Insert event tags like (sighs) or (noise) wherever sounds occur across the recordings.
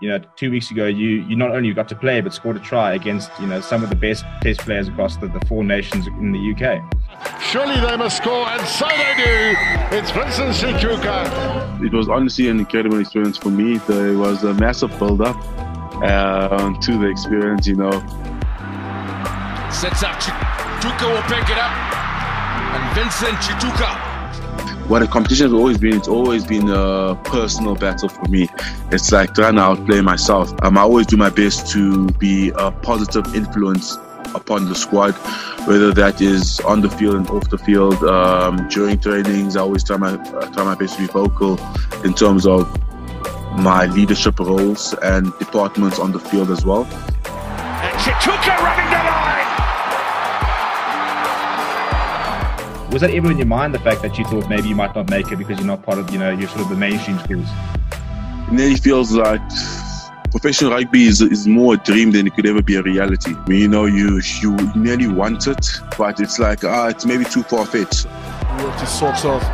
you know, two weeks ago, you you not only got to play but scored a try against you know some of the best Test players across the, the four nations in the UK. Surely they must score, and so they do. It's Vincent Tshituka. It was honestly an incredible experience for me. There was a massive build-up uh, to the experience, you know. Sets up, Tshituka will pick it up, and Vincent Tshituka what the competition has always been, it's always been a personal battle for me. It's like trying to outplay myself. Um, I always do my best to be a positive influence upon the squad, whether that is on the field and off the field. Um, during trainings, I always try my try my best to be vocal in terms of my leadership roles and departments on the field as well. Was that ever in your mind the fact that you thought maybe you might not make it because you're not part of you know you're sort of the mainstream schools? It nearly feels like professional rugby is, is more a dream than it could ever be a reality. I mean, you know, you you nearly want it, but it's like ah, it's maybe too far fetched. He worked his socks off,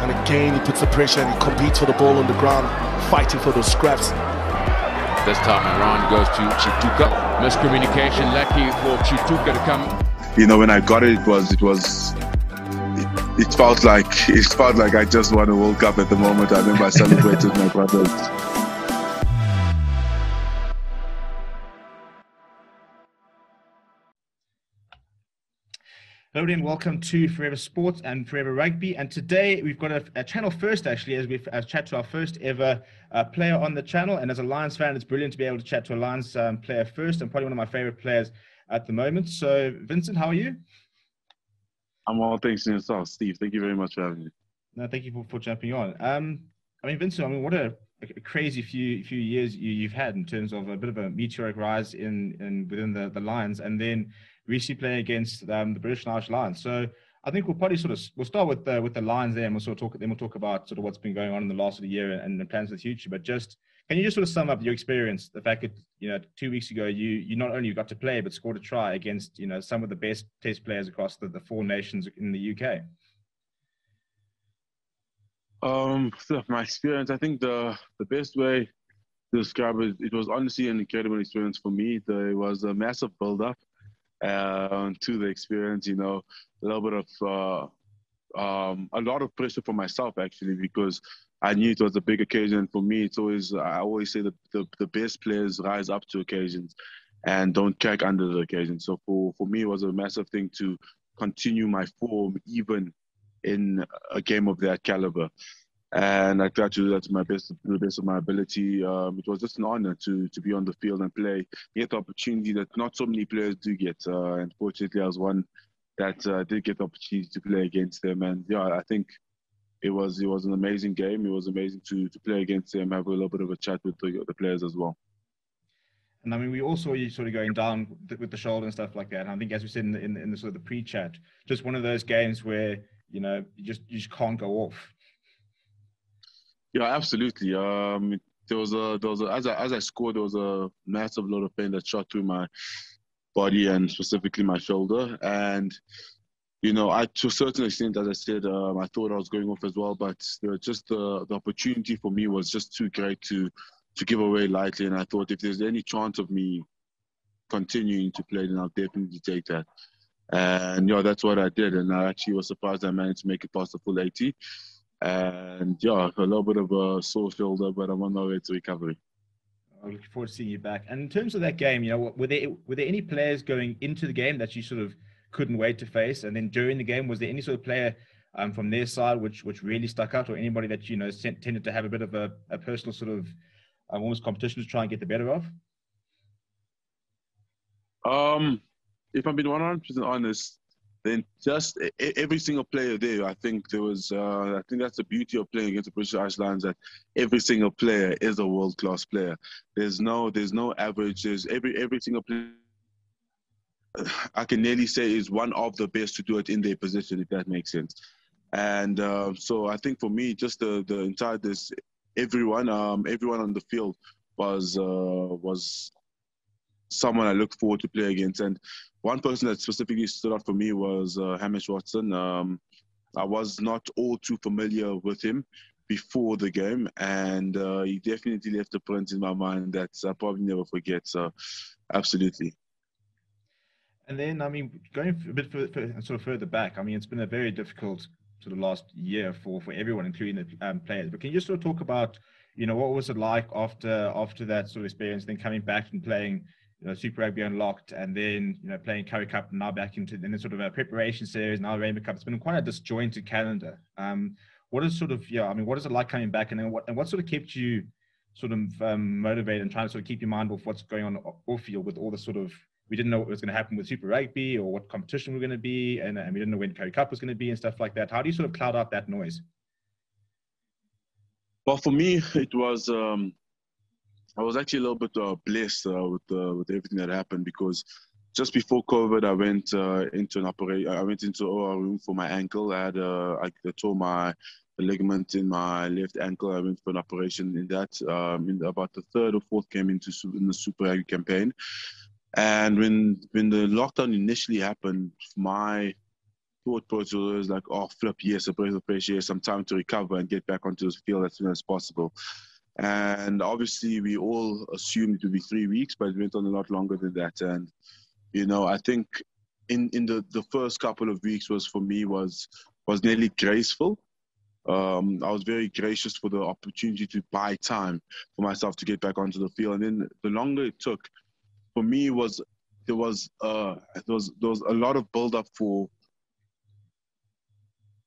and again he puts the pressure and he competes for the ball on the ground, fighting for those scraps. This time around goes to Tshituka. Miscommunication, lucky for Tshituka to come. You know, when I got it, it was it was it felt like it felt like I just won a World Cup at the moment. I remember I celebrated my brothers. Hello and welcome to Forever Sports and Forever Rugby. And today we've got a, a channel first, actually, as we've uh, chat to our first ever uh, player on the channel. And as a Lions fan, it's brilliant to be able to chat to a Lions um, player first, and probably one of my favorite players at the moment. So, Vincent, how are you? I'm all thanks to yourself, Steve. Thank you very much for having me. No, thank you for, for jumping on. Um, I mean, Vincent, I mean, what a, a crazy few few years you, have had in terms of a bit of a meteoric rise in, in within the, the Lions, and then recently playing against um, the British and Irish Lions. So I think we'll probably sort of we'll start with the with the Lions there, and we'll sort of talk. Then we'll talk about sort of what's been going on in the last of the year and, and plans for the future. But just can you just sort of sum up your experience? The fact that you know two weeks ago you you not only got to play but scored a try against you know some of the best Test players across the, the four nations in the UK. Um, so my experience, I think the the best way to describe it, it was honestly an incredible experience for me. There was a massive build up uh, to the experience. You know, a little bit of uh, um, a lot of pressure for myself actually because I knew it was a big occasion for me. It's always I always say that the, the best players rise up to occasions and don't crack under the occasion. So for, for me, it was a massive thing to continue my form even in a game of that caliber. And I tried to do that to my best, to the best of my ability. Um, it was just an honor to to be on the field and play, get the opportunity that not so many players do get. Uh, and fortunately, I was one that uh, did get the opportunity to play against them. And yeah, I think it was it was an amazing game. It was amazing to to play against them, have a little bit of a chat with the, the players as well. And I mean, we also you sort of going down with the shoulder and stuff like that. And I think, as we said in the, in the, in the sort of the pre-chat, just one of those games where you know you just you just can't go off. Yeah, absolutely. Um, there was a there was a, as I as I scored, there was a massive lot of pain that shot through my body and specifically my shoulder. And you know, I to a certain extent, as I said, um, I thought I was going off as well, but just the the opportunity for me was just too great to to give away lightly. And I thought if there's any chance of me continuing to play, then I'll definitely take that. And yeah, that's what I did. And I actually was surprised I managed to make it past the full 80. And yeah, a little bit of a sore shoulder, but I'm on my way to recovery. I'm looking forward to seeing you back. And in terms of that game, you know, were there were there any players going into the game that you sort of couldn't wait to face? And then during the game, was there any sort of player um, from their side which which really stuck out, or anybody that you know tended to have a bit of a, a personal sort of um, almost competition to try and get the better of? Um, if I'm being 100 percent honest, then just every single player there, I think there was. Uh, I think that's the beauty of playing against the British Lions that every single player is a world class player. There's no, there's no average. There's every every single player. I can nearly say is one of the best to do it in their position, if that makes sense. And uh, so I think for me, just the the entire this everyone, um, everyone on the field was uh, was someone I look forward to play against. And one person that specifically stood out for me was uh, Hamish Watson. Um, I was not all too familiar with him, before the game, and uh, he definitely left a print in my mind that I'll probably never forget. So, absolutely. And then, I mean, going a bit further, sort of further back, I mean, it's been a very difficult sort of last year for for everyone, including the um, players. But can you just sort of talk about, you know, what was it like after after that sort of experience, then coming back and playing, you know, Super Rugby Unlocked, and then you know playing Currie Cup, and now back into then sort of a preparation series, now Rainbow Cup. It's been quite a disjointed calendar. Um, what is sort of yeah, I mean, what is it like coming back, and then what and what sort of kept you sort of um, motivated and trying to sort of keep your mind off what's going on off field with all the sort of we didn't know what was going to happen with Super Rugby or what competition we are going to be, and, and we didn't know when Currie Cup was going to be and stuff like that. How do you sort of cloud out that noise? Well, for me, (laughs) it was um, I was actually a little bit uh, blessed uh, with uh, with everything that happened because just before COVID, I went uh, into an operation. I went into OR room for my ankle. I had uh, I tore my ligament in my left ankle. I went for an operation in that. Um, in about the third or fourth game into in the Super Rugby campaign. And when when the lockdown initially happened, my thought process was like, oh, flip, yes, a breath of fresh air, some time to recover and get back onto the field as soon as possible. And obviously, we all assumed it would be three weeks, but it went on a lot longer than that. And you know, I think in in the the first couple of weeks was for me was was nearly graceful. Um, I was very gracious for the opportunity to buy time for myself to get back onto the field. And then the longer it took, for me was there was uh there was there was a lot of build up for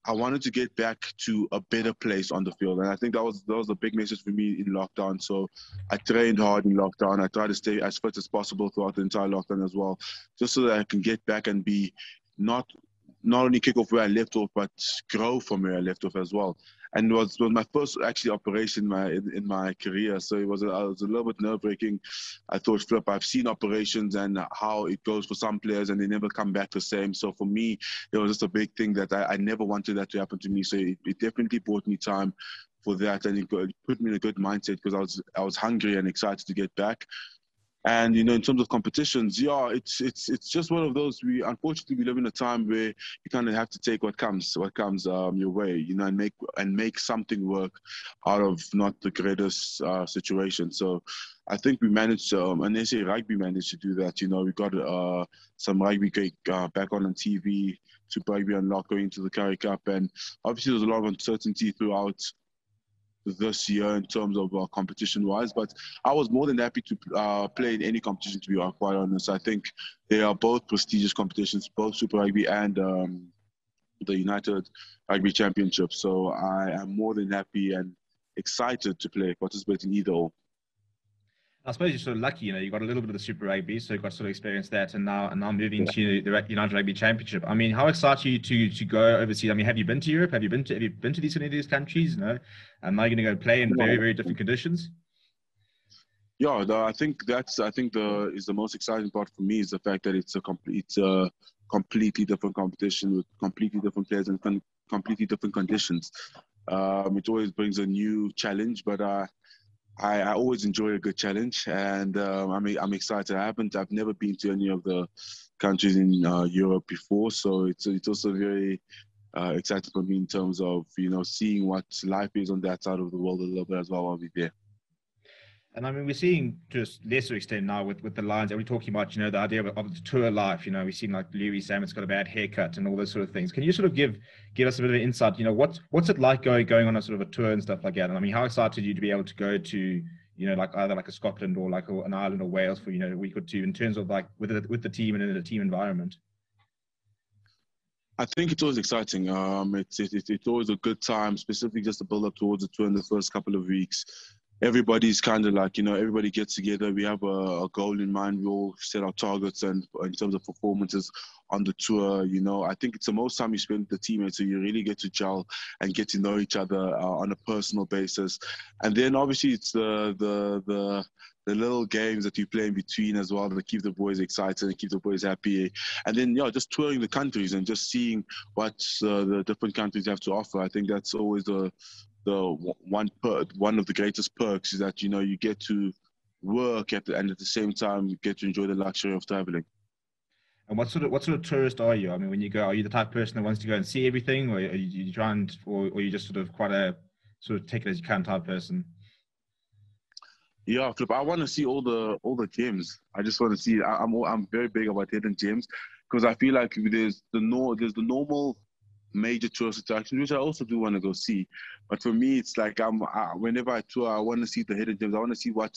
I wanted to get back to a better place on the field, and I think that was that was a big message for me in lockdown. So I trained hard in lockdown. I tried to stay as fit as possible throughout the entire lockdown as well, just so that I can get back and be not not only kick off where I left off, but grow from where I left off as well and it was was my first actually operation in my in, in my career. So it was a, it was a little bit nerve wracking. I thought, flip, I've seen operations and how it goes for some players, and they never come back the same. So for me, it was just a big thing that I, I never wanted that to happen to me. So it, it definitely brought me time for that, and it put me in a good mindset because I was I was hungry and excited to get back. And you know, in terms of competitions, yeah, it's it's it's just one of those. We unfortunately we live in a time where you kind of have to take what comes, what comes um, your way, you know, and make and make something work out of not the greatest uh, situation. So, I think we managed, um, and SA Rugby managed to do that. You know, we got uh, some rugby uh, back on on TV, Super Rugby Unlocked going into the Currie Cup, and obviously there's a lot of uncertainty throughout this year in terms of uh, competition wise. But I was more than happy to uh, play in any competition, to be quite honest. I think they are both prestigious competitions, both Super Rugby and um, the United Rugby Championship. So I am more than happy and excited to play, participate in either or. I suppose you're sort of lucky, you know, you got a little bit of the Super Rugby, so you got sort of experience that, and now and now moving yeah. to the United Rugby Championship. I mean, how excited are you to to go overseas? I mean, have you been to Europe? Have you been to have you been to these any of these countries? Know, and now you're going to go play in very very different conditions. Yeah, the, I think that's I think the is the most exciting part for me is the fact that it's a complete it's a completely different competition with completely different players and completely different conditions. Um, it always brings a new challenge, but uh, I, I, always enjoy a good challenge, and um, I'm I'm excited. I haven't I've never been to any of the countries in uh, Europe before, so it's it's also very uh, exciting for me in terms of you know seeing what life is on that side of the world a little bit as well while we're there. And I mean, we're seeing to a lesser extent now with, with the Lions that we're talking about, you know, the idea of, of the tour life. You know, we've seen like Louis Sammet's got a bad haircut and all those sort of things. Can you sort of give give us a bit of insight? You know, what's what's it like going going on a sort of a tour and stuff like that? And I mean, how excited are you to be able to go to, you know, like either like a Scotland or like an Ireland or Wales for you know a week or two in terms of like with the, with the team and in a team environment? I think it's always exciting. Um, it's, it, it's always a good time, specifically just to build up towards the tour in the first couple of weeks everybody's kind of like you know everybody gets together we have a, a, goal in mind we all set our targets and in terms of performances on the tour you know i think it's the most time you spend with the teammates so you really get to gel and get to know each other uh, on a personal basis and then obviously it's the the the the little games that you play in between as well that keep the boys excited and keep the boys happy. And then, yeah, just touring the countries and just seeing what uh, the different countries have to offer. I think that's always the the one per, one of the greatest perks is that you know you get to work at the, and at the same time you get to enjoy the luxury of traveling. And what sort of what sort of tourist are you? I mean, when you go, are you the type of person that wants to go and see everything, or are you, you try and, or, or are you just sort of quite a sort of take it as you can type person? Yeah, Flip. I want to see all the all the gems. I just want to see. I, I'm I'm very big about hidden gems because I feel like there's the no there's the normal major tourist attractions, which I also do want to go see. But for me, it's like I'm I, whenever I tour, I want to see the hidden gems. I want to see what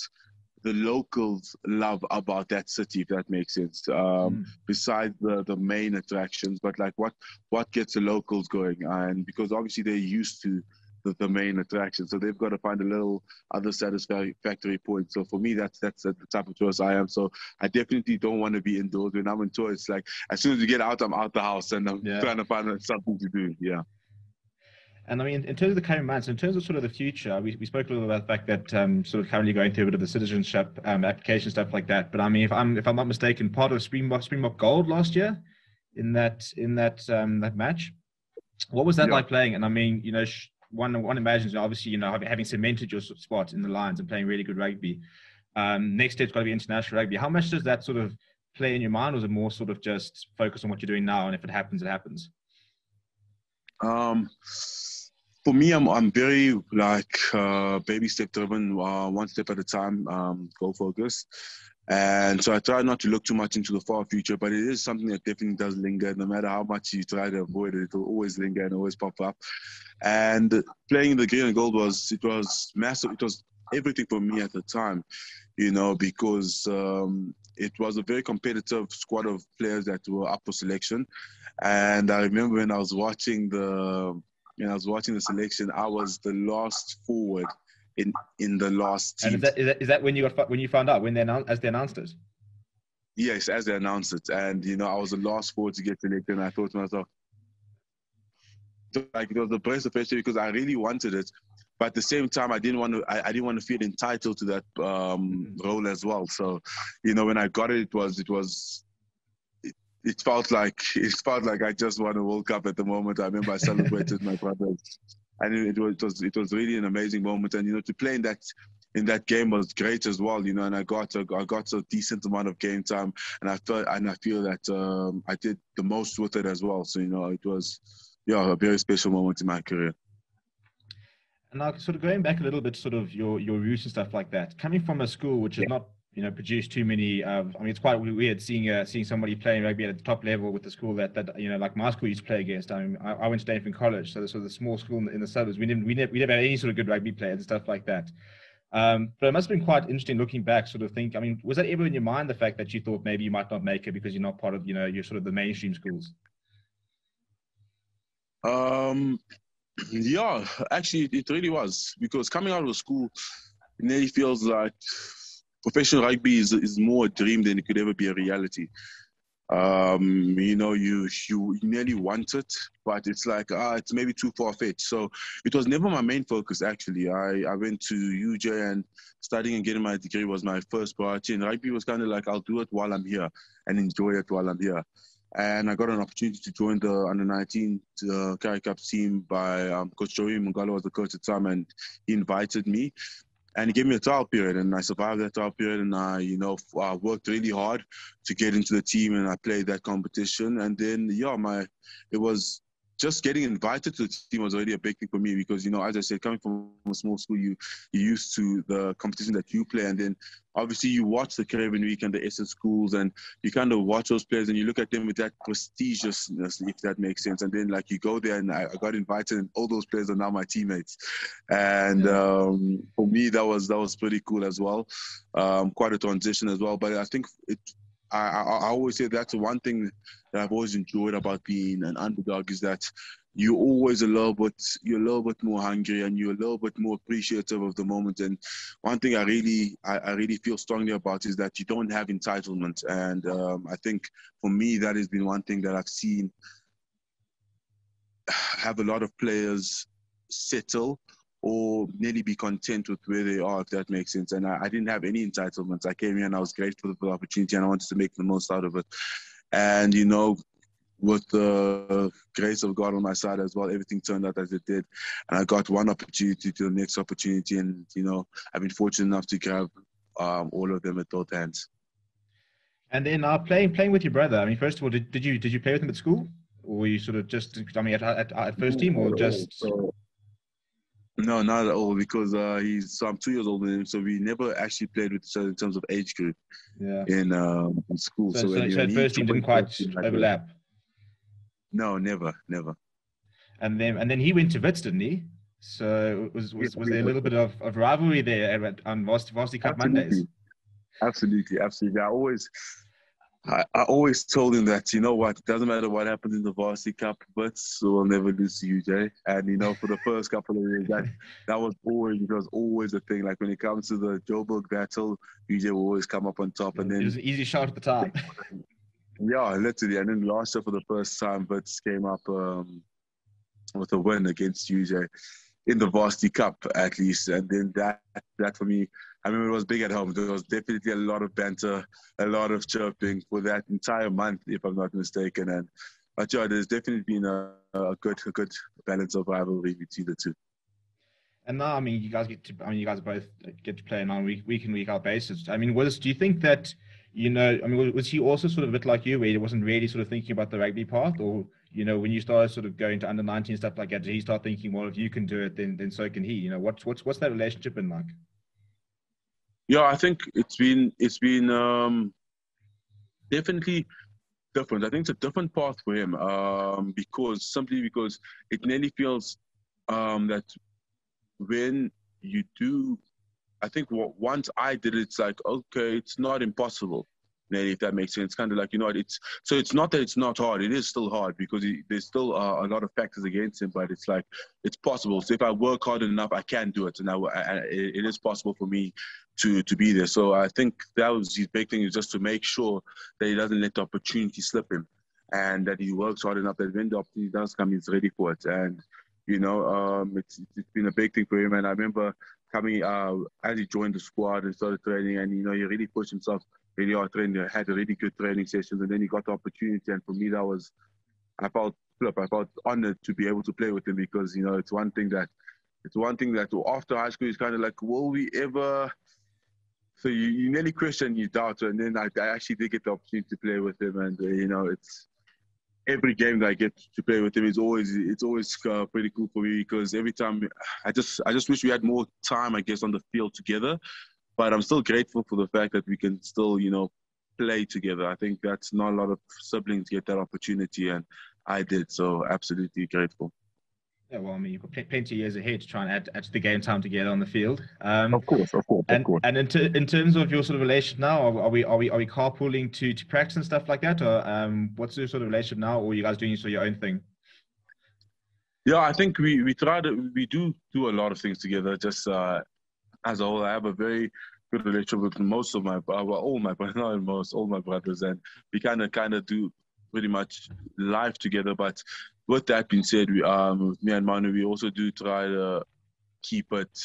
the locals love about that city, if that makes sense. Um, mm. Besides the the main attractions, but like what what gets the locals going, and because obviously they're used to the, the main attraction. So they've got to find a little other satisfactory point. So for me, that's that's the type of tourist I am. So I definitely don't want to be indoors. When I'm on tour, it's like as soon as you get out, I'm out the house and I'm yeah. trying to find something to do. Yeah. And I mean, in terms of the current months, in terms of sort of the future, we, we spoke a little about the fact that um, sort of currently going through a bit of the citizenship um, application stuff like that. But I mean, if I'm if I'm not mistaken, part of Springbok Springbok Gold last year in that in that um, that match. What was that yeah. like playing? And I mean, you know, sh- one one imagines obviously you know having cemented your spot in the Lions and playing really good rugby. Um, next step's got to be international rugby. How much does that sort of play in your mind, or is it more sort of just focus on what you're doing now, and if it happens, it happens? Um, for me, I'm I'm very like uh, baby step driven, uh, one step at a time, um, goal focused. And so I try not to look too much into the far future, but it is something that definitely does linger. No matter how much you try to avoid it, it will always linger and always pop up. And playing the green and gold was it was massive. It was everything for me at the time, you know, because um, it was a very competitive squad of players that were up for selection. And I remember when I was watching the when I was watching the selection, I was the last forward in in the last. Team. And is that, is that is that when you got when you found out when they announced as they announced it? Yes, as they announced it, and you know I was the last four to get selected, and I thought to myself, like it was the best of because I really wanted it, but at the same time I didn't want to I, I didn't want to feel entitled to that um, mm-hmm. role as well. So, you know, when I got it, it was it was it felt like it felt like I just won a World Cup at the moment. I remember I celebrated (laughs) my brothers, and it was, it was it was really an amazing moment. And you know, to play in that in that game was great as well. You know, and I got a, I got a decent amount of game time, and I felt and I feel that um, I did the most with it as well. So you know, it was yeah a very special moment in my career. And now, sort of going back a little bit, sort of your your roots and stuff like that. Coming from a school which is yeah. not you know produce too many. Uh, I mean, it's quite weird seeing uh, seeing somebody playing rugby at the top level with the school that that you know like my school used to play against. I mean, I, I went to Dainfern College, so this was a small school in the, in the suburbs. We didn't we never we never had any sort of good rugby players and stuff like that. Um, but it must have been quite interesting looking back, sort of think. I mean, was that ever in your mind the fact that you thought maybe you might not make it because you're not part of you know you're sort of the mainstream schools? Um, yeah, actually, it really was because coming out of school, it nearly feels like professional rugby is, is more a dream than it could ever be a reality. Um, you know, you, you nearly want it, but it's like, ah, it's maybe too far fetched. So it was never my main focus, actually. I, I went to UJ and studying and getting my degree was my first priority. And rugby was kind of like, I'll do it while I'm here and enjoy it while I'm here. And I got an opportunity to join the under 19 uh, Cup team by um, Coach Joey Mungalo was the coach at the time, and he invited me and he gave me a trial period, and I survived that trial period, and I, you know, I worked really hard to get into the team, and I played that competition, and then yeah, my, it was just getting invited to the team was already a big thing for me because you know as i said coming from a small school you you're used to the competition that you play and then obviously you watch the Craven Week and the essence schools and you kind of watch those players and you look at them with that prestigiousness if that makes sense. And then like you go there and i, I got invited and all those players are now my teammates. And um, for me that was that was pretty cool as well. Um, quite a transition as well. But i think it I, I, I always say that's one thing that I've always enjoyed about being an underdog is that you're always a little bit you're a little bit more hungry and you're a little bit more appreciative of the moment. And one thing i really i, I really feel strongly about is that you don't have entitlement. And um, i think for me that has been one thing that i've seen (sighs) have a lot of players settle or nearly be content with where they are, if that makes sense. And I, I, didn't have any entitlements. I came here and I was grateful for the opportunity and I wanted to make the most out of it. And, you know, with the grace of God on my side as well, everything turned out as it did. And I got one opportunity to the next opportunity. And, you know, I've been fortunate enough to grab um, all of them at both hands. And then uh, playing playing with your brother. I mean, first of all, did, did you did you play with him at school, or were you sort of just I mean at, at, at first team, or just? No, not at all. Because uh, he's so I'm two years older than him, so we never actually played with each other in terms of age group. Yeah. In um, in school. So, so, so, so at first you didn't quite overlap. No, never, never. And then and then he went to Wits, didn't he? So was was, was there a little bit of, of rivalry there at, on Varsity, Varsity Cup absolutely. Mondays? Absolutely, absolutely. I always I, I, always told him that, you know what, it doesn't matter what happens in the Varsity Cup, but we'll never lose to UJ. And, you know, for the first couple of years, that that was always, it was always a thing. Like when it comes to the Joburg battle, UJ will always come up on top. And then it was an easy shot at the top. (laughs) yeah, literally. And then last year for the first time, Wits came up um, with a win against UJ in the Varsity Cup, at least. And then that, that for me, I mean, it was big at home. There was definitely a lot of banter, a lot of chirping for that entire month, if I'm not mistaken. And but yeah, there's definitely been a, a good, a good balance of rivalry between the two. And now, I mean, you guys get to, I mean, you guys both get to play on a week, week in, week out basis. I mean, was, do you think that, you know, I mean, was he also sort of a bit like you, where he wasn't really sort of thinking about the rugby part? Or, you know, when you started sort of going to under 19 stuff like that, did he start thinking, well, if you can do it, then, then so can he? You know, what's, what's, what's that relationship been like? Yeah, I think it's been it's been um, definitely different. I think it's a different path for him um, because simply because it nearly feels um, that when you do, I think once I did it, it's like okay, it's not impossible if that makes sense. Kind of like you know, it's so it's not that it's not hard. It is still hard because he, there's still uh, a lot of factors against him. But it's like it's possible. So if I work hard enough, I can do it, and I, I, it is possible for me to to be there. So I think that was his big thing is just to make sure that he doesn't let the opportunity slip him, and that he works hard enough that when the opportunity does come, he's ready for it. And you know, um, it's it's been a big thing for him. And I remember coming uh, as he joined the squad and started training, and you know, he really pushed himself really hard training, had a really good training sessions, and then he got the opportunity. And for me, that was, I felt flip. I felt honored to be able to play with him because you know it's one thing that, it's one thing that after high school is kind of like, will we ever? So you, you nearly question, you doubt, and then I, I actually did get the opportunity to play with him, and uh, you know it's every game that I get to play with him is always it's always uh, pretty cool for me because every time I just I just wish we had more time I guess on the field together but I'm still grateful for the fact that we can still, you know, play together. I think that's not a lot of siblings get that opportunity, and I did. So absolutely grateful. Yeah, well, I mean, you've got plenty of years ahead to try and add, add to the game time together on the field. Um, of course, of course, and, of course. And in, ter- in terms of your sort of relationship now, are, are, we are we are we carpooling to to practice and stuff like that, or um, what's your sort of relationship now, or are you guys doing sort of your own thing? Yeah, I think we we try to we do do a lot of things together. Just uh, as a whole, I have a very good relationship with most of my, well, all my, (laughs) not most, all my brothers, and we kind of, kind of do pretty much life together. But with that being said, we, um, me and Manu, we also do try to keep it.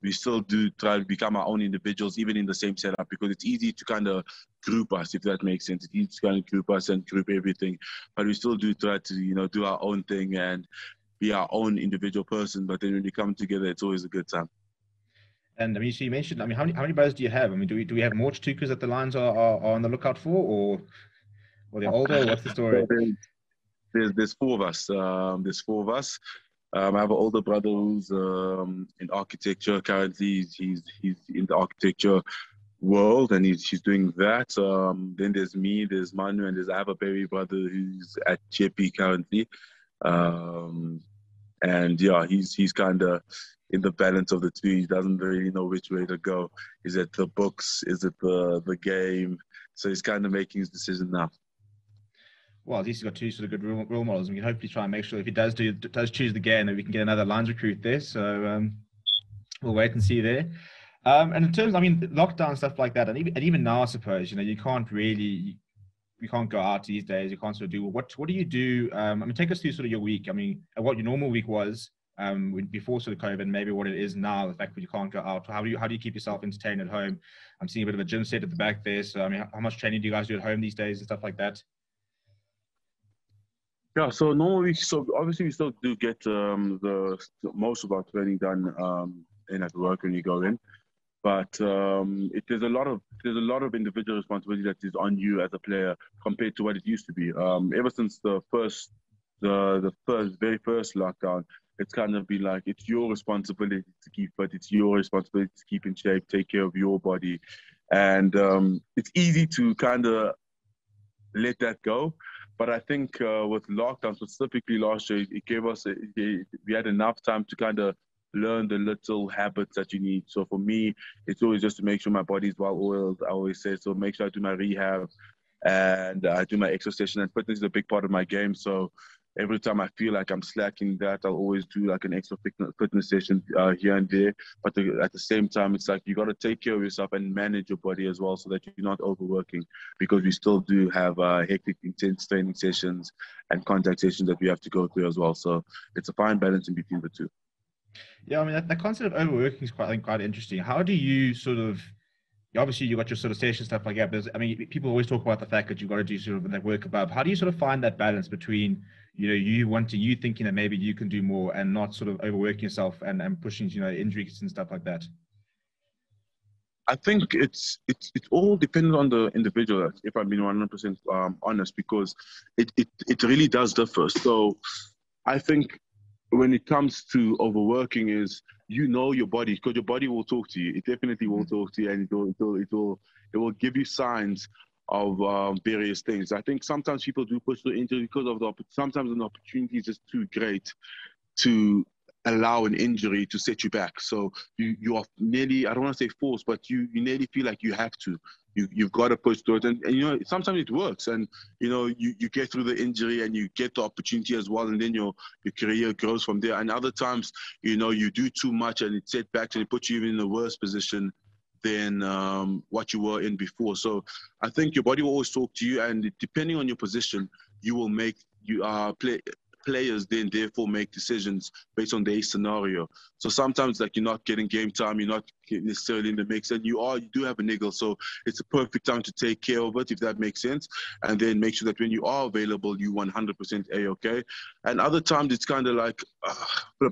We still do try to become our own individuals, even in the same setup, because it's easy to kind of group us, if that makes sense. It's easy to kind of group us and group everything, but we still do try to, you know, do our own thing and be our own individual person. But then when we come together, it's always a good time. And I mean, so you mentioned, I mean, how many, how many brothers do you have? I mean, do we, do we have more Tshitukas that the Lions are, are, are, on the lookout for, or, or they're older? (laughs) What's the story? There's, there's four of us. Um, there's four of us. Um, I have an older brother who's um, in architecture currently. He's, he's in the architecture world and he's, he's doing that. Um, then there's me, there's Manu, and there's I have a baby brother who's at JP currently. Um, and yeah, he's he's kind of in the balance of the two. He doesn't really know which way to go. Is it the books? Is it the the game? So he's kind of making his decision now. Well, at least he's got two sort of good role, role models. And we can hopefully try and make sure if he does do does choose the game, that we can get another lines recruit there. So um, we'll wait and see there. Um, and in terms, I mean, lockdown stuff like that, and even, and even now, I suppose you know you can't really you can't go out these days. You can't sort of do what what do you do? Um, I mean, take us through sort of your week. I mean, what your normal week was, um, before sort of COVID, maybe what it is now, the fact that you can't go out. How do you how do you keep yourself entertained at home? I'm seeing a bit of a gym set at the back there. So I mean, how much training do you guys do at home these days and stuff like that? Yeah, so normally, so obviously we still do get um, the most of our training done um, in at work when you go in, but um, it, there's a lot of there's a lot of individual responsibility that is on you as a player compared to what it used to be. Um, ever since the first the the first very first lockdown, it's kind of be like it's your responsibility to keep but It's your responsibility to keep in shape, take care of your body, and um, it's easy to kind of let that go. But I think uh, with lockdown, specifically last year, it gave us it, we had enough time to kind of learn the little habits that you need. So for me, it's always just to make sure my body's well oiled. I always say so. Make sure I do my rehab and I do my exercise. And fitness is a big part of my game. So every time I feel like I'm slacking that, I'll always do like an extra fitness session uh, here and there. But the, at the same time, it's like you got to take care of yourself and manage your body as well so that you're not overworking because we still do have uh, hectic, intense training sessions and contact sessions that we have to go through as well. So it's a fine balance in between the two. Yeah, I mean, that, that concept of overworking is quite, I think, quite interesting. How do you sort of obviously you got your sort of station stuff like that. But I mean, people always talk about the fact that you've got to do sort of that work above. How do you sort of find that balance between you know you wanting you thinking that maybe you can do more and not sort of overworking yourself and, and pushing you know injuries and stuff like that I think it's it's it all depends on the individual. If I'm being 100 percent um, honest, because it, it it really does differ. So I think when it comes to overworking, is you know your body because your body will talk to you. It definitely will mm-hmm. talk to you, and it will it will it will, it will give you signs of um, various things. I think sometimes people do push the injury because of the sometimes an opportunity is just too great to allow an injury to set you back. So you, you are nearly, I don't want to say forced, but you, you nearly feel like you have to. You, you've got to push through it. And, and, you know, sometimes it works. And, you know, you, you get through the injury and you get the opportunity as well. And then your, your career grows from there. And other times, you know, you do too much and it set back and it puts you in a worse position than um, what you were in before. So I think your body will always talk to you, and depending on your position, you will make you uh, play players then therefore make decisions based on their scenario. So sometimes like you're not getting game time, you're not necessarily in the mix, and you are you do have a niggle. So it's a perfect time to take care of it if that makes sense, and then make sure that when you are available, you 100% a okay. And other times it's kind of like uh,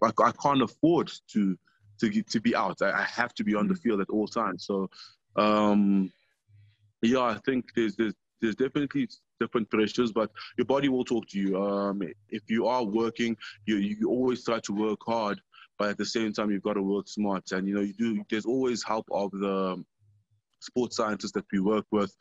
I, I can't afford to to to be out. I, I have to be on the mm. field at all times. So, um, yeah, I think there's there's there's definitely different pressures, but your body will talk to you. Um, if you are working, you you always try to work hard, but at the same time you've got to work smart. And you know you do. There's always help of the sports scientists that we work with,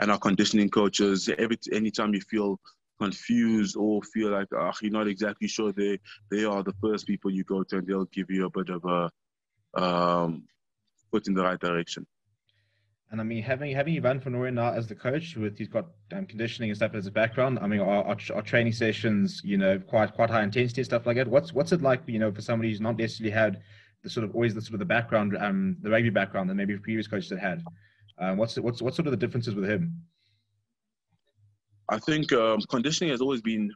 and our conditioning coaches. Every anytime you feel confused or feel like uh, you're not exactly sure, they they are the first people you go to, and they'll give you a bit of a um, put in the right direction. And I mean, having having Ivan van now as the coach, with he's got um, conditioning and stuff as a background. I mean, our, our, our, training sessions, you know, quite quite high intensity and stuff like that. What's what's it like, you know, for somebody who's not necessarily had the sort of always the sort of the background, um, the rugby background that maybe previous coaches had had. Um, what's what's what sort of the differences with him? I think um, conditioning has always been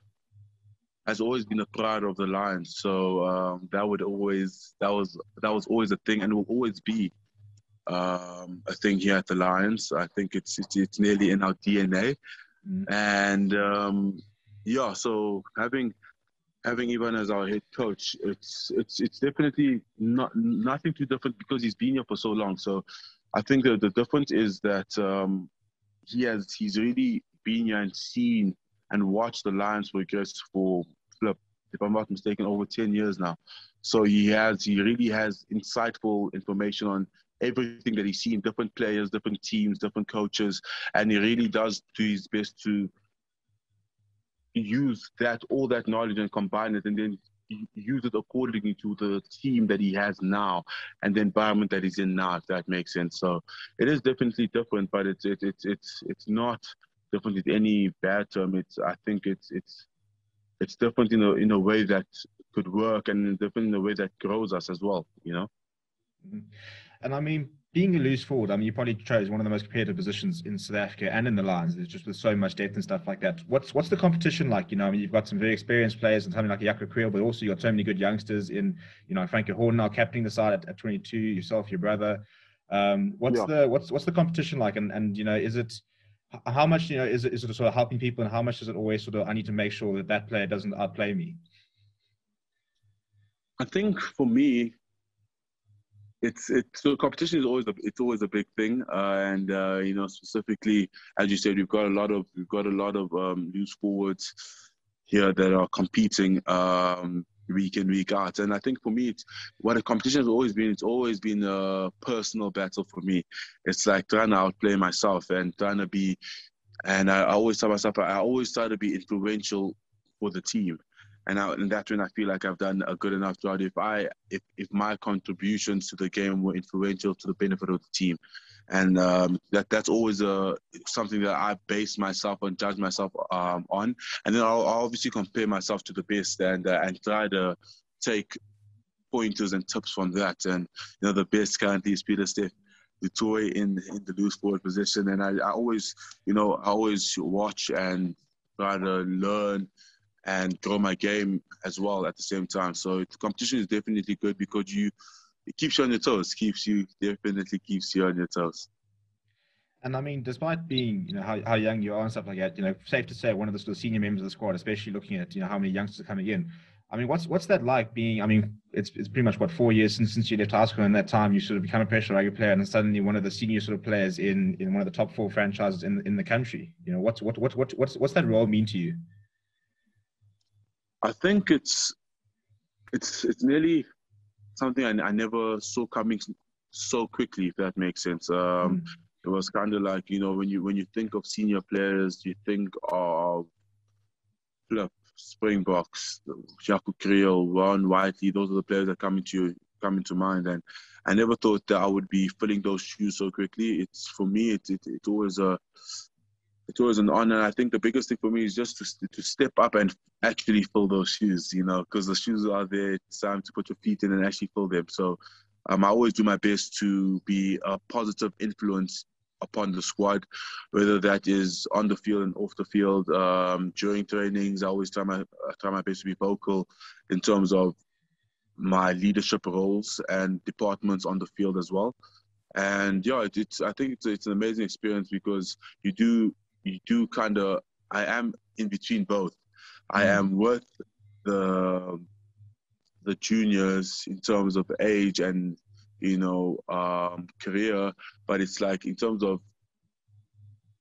has always been a pride of the Lions. So um, that would always that was that was always a thing, and will always be um, a thing here at the Lions. I think it's it's, it's nearly in our DNA, mm-hmm. and um, yeah. So having having Ivan as our head coach, it's it's it's definitely not nothing too different because he's been here for so long. So I think the the difference is that um, he has he's really been here and seen and watched the Lions progress for if I'm not mistaken, over 10 years now. So he has, he really has insightful information on everything that he's seen, different players, different teams, different coaches, and he really does do his best to use that all that knowledge and combine it, and then use it accordingly to the team that he has now and the environment that he's in now. If that makes sense. So it is definitely different, but it's it's it's it's it's not different with any bad term. It's I think it's it's it's different in a in a way that could work and different in a way that grows us as well. You know. Mm-hmm. And I mean, being a loose forward, I mean, you probably chose one of the most competitive positions in South Africa and in the Lions. There's just with so much depth and stuff like that. What's what's the competition like? You know, I mean, you've got some very experienced players and something like Jaco Kriel, but also you've got so many good youngsters in, you know, Francke Horn now captaining the side at, at 22, yourself, your brother. Um, what's yeah. the what's what's the competition like? And and you know, is it how much you know is it, is it sort of helping people, and how much is it always sort of I need to make sure that that player doesn't outplay me? I think for me, it's it's so competition is always a, it's always a big thing, uh, and uh, you know specifically as you said, we've got a lot of we've got a lot of um, loose forwards here that are competing. Um, week in week out. And I think for me, what a competition has always been. It's always been a personal battle for me. It's like trying to outplay myself and trying to be. And I, I always tell myself, I always try to be influential for the team. And, I, and that's when I feel like I've done a good enough job. If I, if, if my contributions to the game were influential to the benefit of the team, and um, that that's always a something that I base myself and judge myself um, on, and then I'll, I'll, obviously compare myself to the best and uh, and try to take pointers and tips from that. And you know, the best currently is Pieter-Steph Toit in in the loose forward position, and I, I always you know I always watch and try to learn and grow my game as well at the same time. So the competition is definitely good because you it keeps you on your toes. Keeps you definitely keeps you on your toes. And I mean, despite being, you know, how, how young you are and stuff like that, you know, safe to say one of the sort of senior members of the squad, especially looking at, you know, how many youngsters are coming in. I mean, what's what's that like being? I mean, it's it's pretty much what four years since since you left high school, and that time you sort of become a professional rugby player, and suddenly one of the senior sort of players in in one of the top four franchises in in the country. You know, what's what what what what's what's that role mean to you? I think it's it's it's nearly something I, I never saw coming so quickly, if that makes sense. Um, mm. It was kind of like you know when you when you think of senior players, you think of Flip, Springboks, Jaco Kriel, Warren Whiteley. Those are the players that come into come into mind, and I never thought that I would be filling those shoes so quickly. It's for me, it's it, it's always a it's always an honor. I think the biggest thing for me is just to, to step up and actually fill those shoes, you know, because the shoes are there. It's time to put your feet in and actually fill them. So um, I always do my best to be a positive influence upon the squad, whether that is on the field and off the field. Um, during trainings, I always try my try my best to be vocal in terms of my leadership roles and departments on the field as well. And yeah, it, it's I think it's it's an amazing experience because you do you do kind of I am in between both. I mm. am with the the juniors in terms of age and you know um, career, but it's like in terms of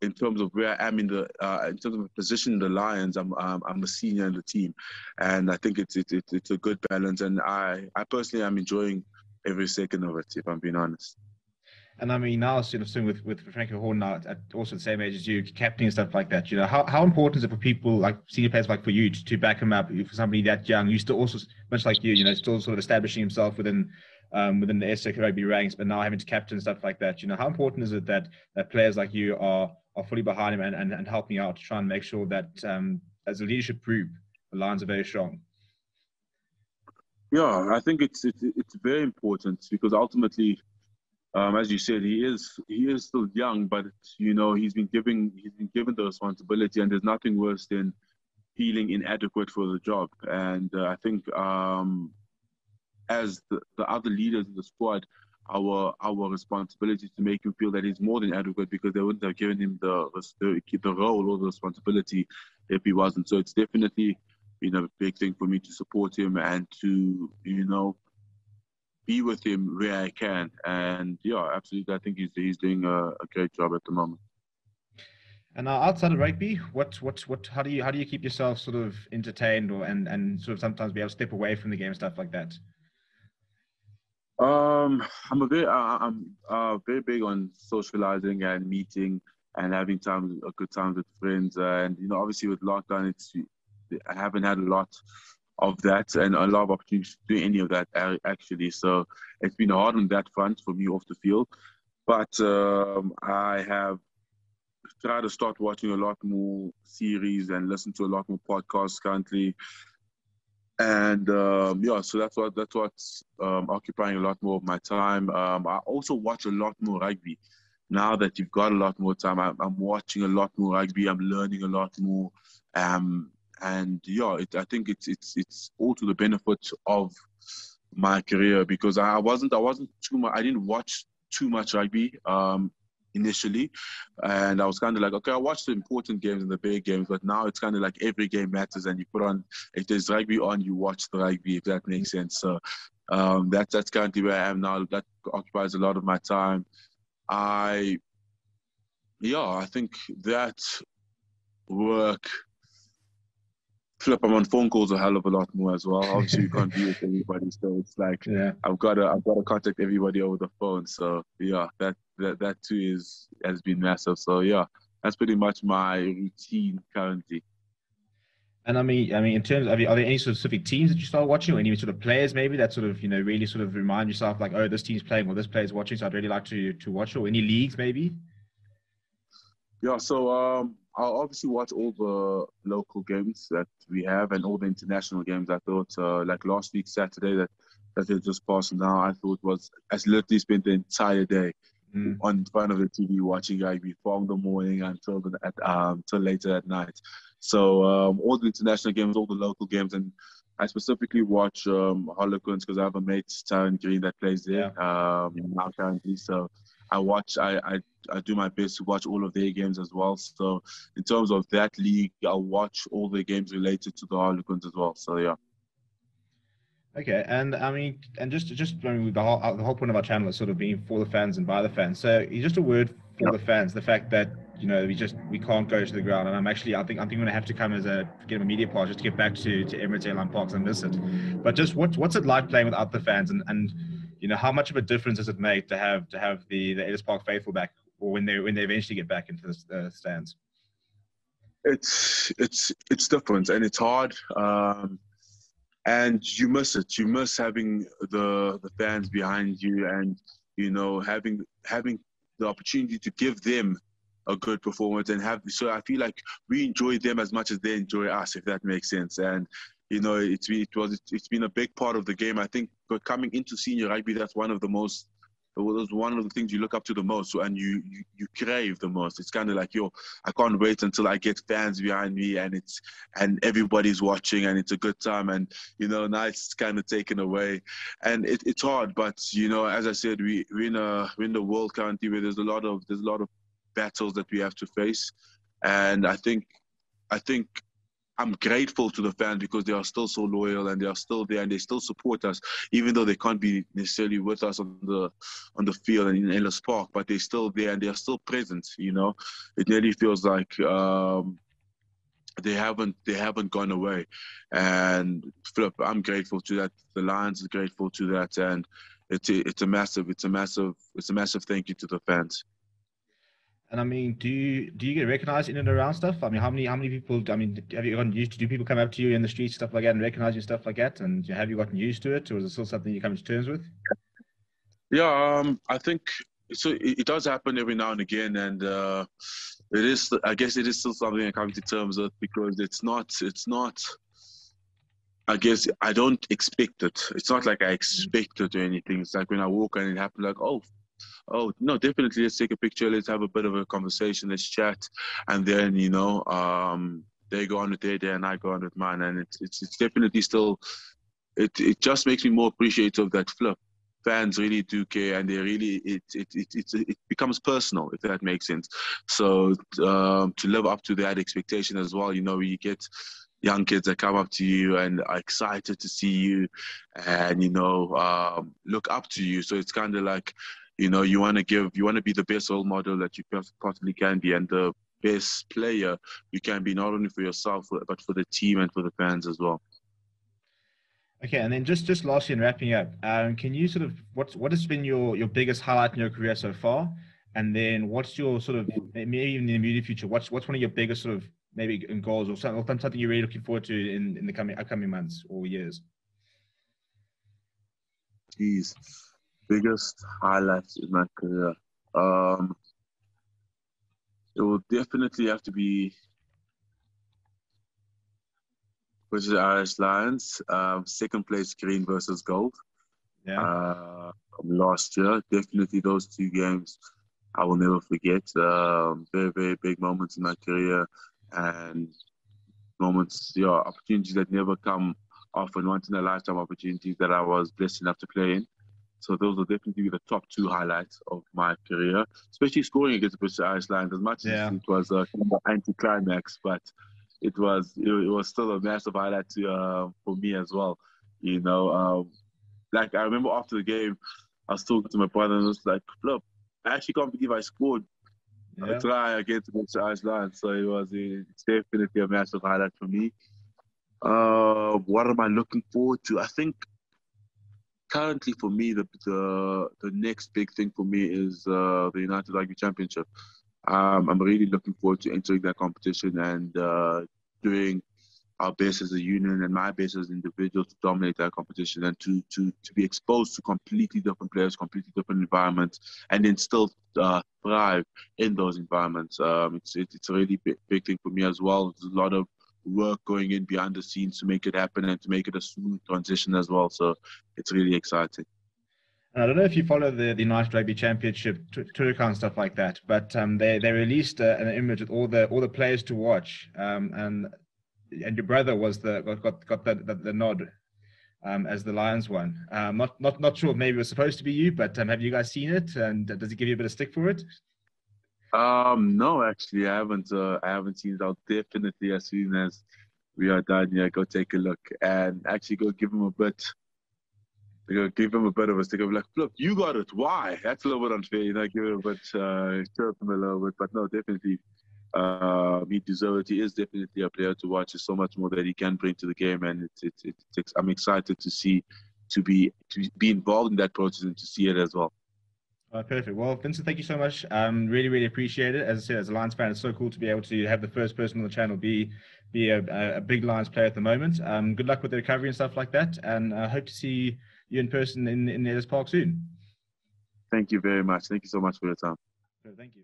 in terms of where I am in the uh, in terms of position in the Lions, I'm um, I'm a senior in the team, and I think it's it's it's a good balance, and I I personally am enjoying every second of it, if I'm being honest. And I mean, now sort of soon with with Francke Horn now at also the same age as you, captain and stuff like that. You know, how, how important is it for people like senior players like for you to, to back him up for somebody that young? You still also much like you, you know, still sort of establishing himself within um, within the SA rugby ranks, but now having to captain and stuff like that. You know, how important is it that that players like you are are fully behind him and, and, and helping out to try and make sure that um, as a leadership group, the lines are very strong. Yeah, I think it's it's, it's very important because ultimately um, as you said, he is he is still young, but you know he's been given he's been given the responsibility, and there's nothing worse than feeling inadequate for the job. And uh, I think um, as the, the other leaders in the squad, our our responsibility is to make him feel that he's more than adequate because they wouldn't have given him the the, the role or the responsibility if he wasn't. So it's definitely you know a big thing for me to support him and to you know be with him where I can. And yeah, absolutely, I think he's he's doing a, a great job at the moment. And uh, outside of rugby, what what what how do you how do you keep yourself sort of entertained or and and sort of sometimes be able to step away from the game stuff like that? Um, I'm a bit I'm uh, very big on socializing and meeting and having time a good time with friends. Uh, and you know, obviously with lockdown, it's I haven't had a lot of that and a lot of opportunities to do any of that actually. So it's been hard on that front for me off the field. But um, I have tried to start watching a lot more series and listen to a lot more podcasts currently. And um, yeah, so that's what that's what's um, occupying a lot more of my time. Um, I also watch a lot more rugby. Now that you've got a lot more time, I'm, I'm watching a lot more rugby. I'm learning a lot more. Um, and yeah, it, I think it's it's it's all to the benefit of my career because I wasn't I wasn't too much I didn't watch too much rugby um, initially, and I was kind of like okay I watched the important games and the big games, but now it's kind of like every game matters and you put on if there's rugby on you watch the rugby if that makes sense. So um, that's that's currently where I am now. That occupies a lot of my time. I yeah I think that work flip. I'm on phone calls a hell of a lot more as well. Obviously, you can't be with everybody, so it's like Yeah. I've got to I've got to contact everybody over the phone. So yeah, that that that too is has been massive. So yeah, that's pretty much my routine currently. And I mean, I mean, in terms of, are there any specific teams that you start watching, or any sort of players maybe that sort of, you know, really sort of remind yourself like, oh, this team's playing or this player's watching, so I'd really like to to watch, or any leagues maybe? Yeah, so um, I'll obviously watch all the local games that we have and all the international games. I thought, uh, like last week Saturday that that had just passed now, I thought was I literally spent the entire day Mm. on front of the TV watching rugby from the morning until the at, um till later at night. So um, all the international games, all the local games, and I specifically watch um, Harlequins because I have a mate, Tyrone Green, that plays there um, now currently. So I watch, I, I I do my best to watch all of their games as well. So in terms of that league, I'll watch all the games related to the Harlequins as well. So yeah. Okay, and I mean, and just just I mean, the whole uh, the whole point of our channel is sort of being for the fans and by the fans. So just a word for the fans, the fact that you know we just we can't go to the ground, and I'm actually I think I think I'm gonna have to come as a get a media pass just to get back to to Emirates Airline Parks and miss it. But just what what's it like playing without the fans, and and you know how much of a difference does it make to have to have the the Ellis Park faithful back, or when they when they eventually get back into the uh, stands? it's it's it's different and it's hard um, and you miss it. You miss having the the fans behind you and you know having having the opportunity to give them a good performance and have so i feel like we enjoy them as much as they enjoy us if that makes sense. And you know it's it was it's been a big part of the game. I think but coming into senior rugby that's one of the most was one of the things you look up to the most and you you, you crave the most. It's kind of like yo i can't wait until i get fans behind me and it's and everybody's watching and it's a good time and you know now it's kind of taken away. And it, it's hard but you know as i said we we're in a we're in the world currently where there's a lot of there's a lot of battles that we have to face. And i think i think I'm grateful to the fans because they are still so loyal and they are still there and they still support us, even though they can't be necessarily with us on the on the field and in Ellis Park, but they're still there and they are still present. You know, it nearly feels like um, they haven't they haven't gone away, and Philip, I'm grateful to that. The Lions are grateful to that, and it's a, it's a massive it's a massive it's a massive thank you to the fans. And I mean, do you do you get recognized in and around stuff? I mean, how many how many people? I mean, have you gotten used to? Do people come up to you in the streets, stuff like that, and recognize you, stuff like that? And have you gotten used to it, or is it still something you come to terms with? Yeah, um, I think so. It, it, does happen every now and again, and uh, it is. I guess it is still something I come to terms with because it's not. It's not. I guess I don't expect it. It's not like I expect it or anything. It's like when I walk and it happens, like, oh, oh no definitely. Let's take a picture. Let's have a bit of a conversation. Let's chat. And then you know um, they go on with their day and i go on with mine. And it's it's, it's definitely still it, it just makes me more appreciative of that flip. Fans really do care and they really it it, it, it, it becomes personal if that makes sense. So um, to live up to that expectation as well you know you get young kids that come up to you and are excited to see you and you know um, look up to you. So it's kind of like you know you want to give you want to be the best role model that you possibly can be and the best player you can be not only for yourself but for the team and for the fans as well. Okay and then just just lastly in wrapping up um, can you sort of what's what has been your your biggest highlight in your career so far? And then what's your sort of maybe even in the immediate future what's what's one of your biggest sort of maybe goals or something, something you're really looking forward to in, in the coming upcoming months or years? Jeez biggest highlights in my career? Um, it will definitely have to be is Irish Lions, um, second place green versus gold. Yeah. Uh, last year, definitely those two games I will never forget. Um, very, very big moments in my career and moments, yeah, opportunities that never come often, once in a lifetime opportunities that I was blessed enough to play in. So those will definitely be the top two highlights of my career, especially scoring against the British Lions. As much yeah. as it was a kind of anticlimax, but it was it, was still a massive highlight to, uh, for me as well. You know, um, like I remember after the game, I was talking to my brother and I was like, "Look, I actually can't believe I scored yeah. a try against the British Lions." So it was it's definitely a massive highlight for me. Uh, what am I looking forward to? I think currently for me, the the, the next big thing for me is uh, the United Rugby Championship. Um, I'm really looking forward to entering that competition and uh, doing our best as a union and my best as an individual to dominate that competition and to to to be exposed to completely different players, completely different environments, and then still uh, thrive in those environments. Um, it's it's a really big, big thing for me as well. There's a lot of work going in behind the scenes to make it happen and to make it a smooth transition as well. So it's really exciting. I don't know if you follow the, the United Rugby Championship Twitter and stuff like that, but um, they they released uh, an image with all the all the players to watch, um, and and your brother was the got got, got the, the, the nod um, as the Lions one. Um, not not not sure maybe it was supposed to be you, but um, have you guys seen it? And does it give you a bit of stick for it? Um, no, actually, I haven't. Uh, I haven't seen it. I'll definitely, as soon as we are done, yeah, go take a look and actually go give him a bit. Go give him a bit of a stick. of like, look, you got it. Why? That's a little bit unfair. You know, give him a bit, uh, chirp him a little bit. But no, definitely, uh, he deserves it. He is definitely a player to watch. There's so much more that he can bring to the game, and it's, it's, it's I'm excited to see, to be to be involved in that process and to see it as well. Uh, perfect. Well, Vincent, thank you so much. Um, really, really appreciate it. As I said, as a Lions fan, it's so cool to be able to have the first person on the channel be be a, a big Lions player at the moment. Um, good luck with the recovery and stuff like that, and I uh, hope to see you in person in in Ellis Park soon. Thank you very much. Thank you so much for your time. Thank you.